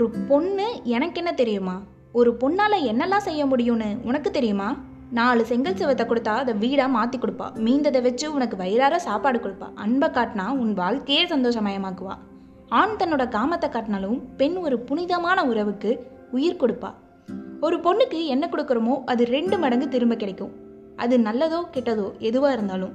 ஒரு பொண்ணு எனக்கு என்ன தெரியுமா? ஒரு பொண்ணால் என்னெல்லாம் செய்ய முடியும்னு உனக்கு தெரியுமா? நாலு செங்கல் சிவத்தை கொடுத்தா அதை வீடாக மாற்றி கொடுப்பா. மீந்ததை வச்சு உனக்கு வயிறார சாப்பாடு கொடுப்பா. அன்பை காட்டினா உன் வாழ்க்கையே சந்தோஷமயமாக்குவா. ஆண் தன்னோட காமத்தை காட்டினாலும் பெண் ஒரு புனிதமான உறவுக்கு உயிர் கொடுப்பா. ஒரு பொண்ணுக்கு என்ன கொடுக்குறோமோ அது ரெண்டு மடங்கு திரும்ப கிடைக்கும். அது நல்லதோ கெட்டதோ எதுவாக இருந்தாலும்.